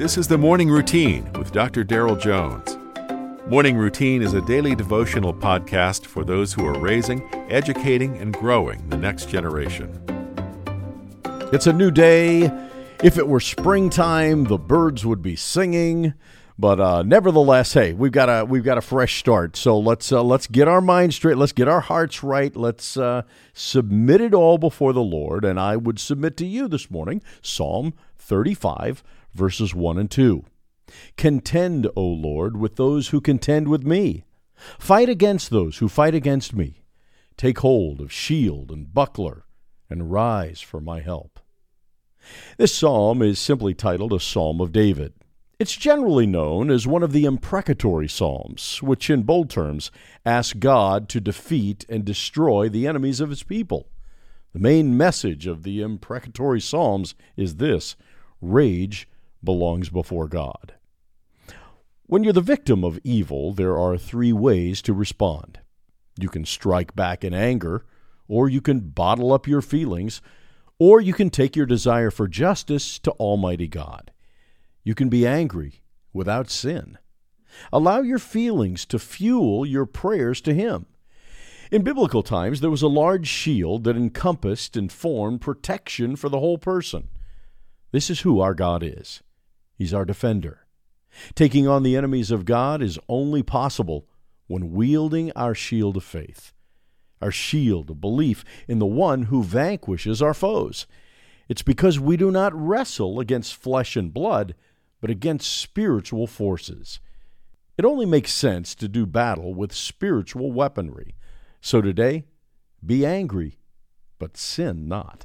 This is the Morning Routine with Dr. Darrell Jones. Morning Routine is a daily devotional podcast for those who are raising, educating, and growing the next generation. It's a new day. If it were springtime, the birds would be singing. But uh, nevertheless, hey, we've got a we've got a fresh start. So let's uh, let's get our minds straight. Let's get our hearts right. Let's uh, submit it all before the Lord. And I would submit to you this morning Psalm 35, verses one and two. Contend, O Lord, with those who contend with me. Fight against those who fight against me. Take hold of shield and buckler, and rise for my help. This psalm is simply titled a Psalm of David. It's generally known as one of the imprecatory psalms, which in bold terms ask God to defeat and destroy the enemies of his people. The main message of the imprecatory psalms is this rage belongs before God. When you're the victim of evil, there are three ways to respond. You can strike back in anger, or you can bottle up your feelings, or you can take your desire for justice to Almighty God. You can be angry without sin. Allow your feelings to fuel your prayers to Him. In biblical times, there was a large shield that encompassed and formed protection for the whole person. This is who our God is. He's our defender. Taking on the enemies of God is only possible when wielding our shield of faith, our shield of belief in the one who vanquishes our foes. It's because we do not wrestle against flesh and blood but against spiritual forces. It only makes sense to do battle with spiritual weaponry. So today, be angry, but sin not.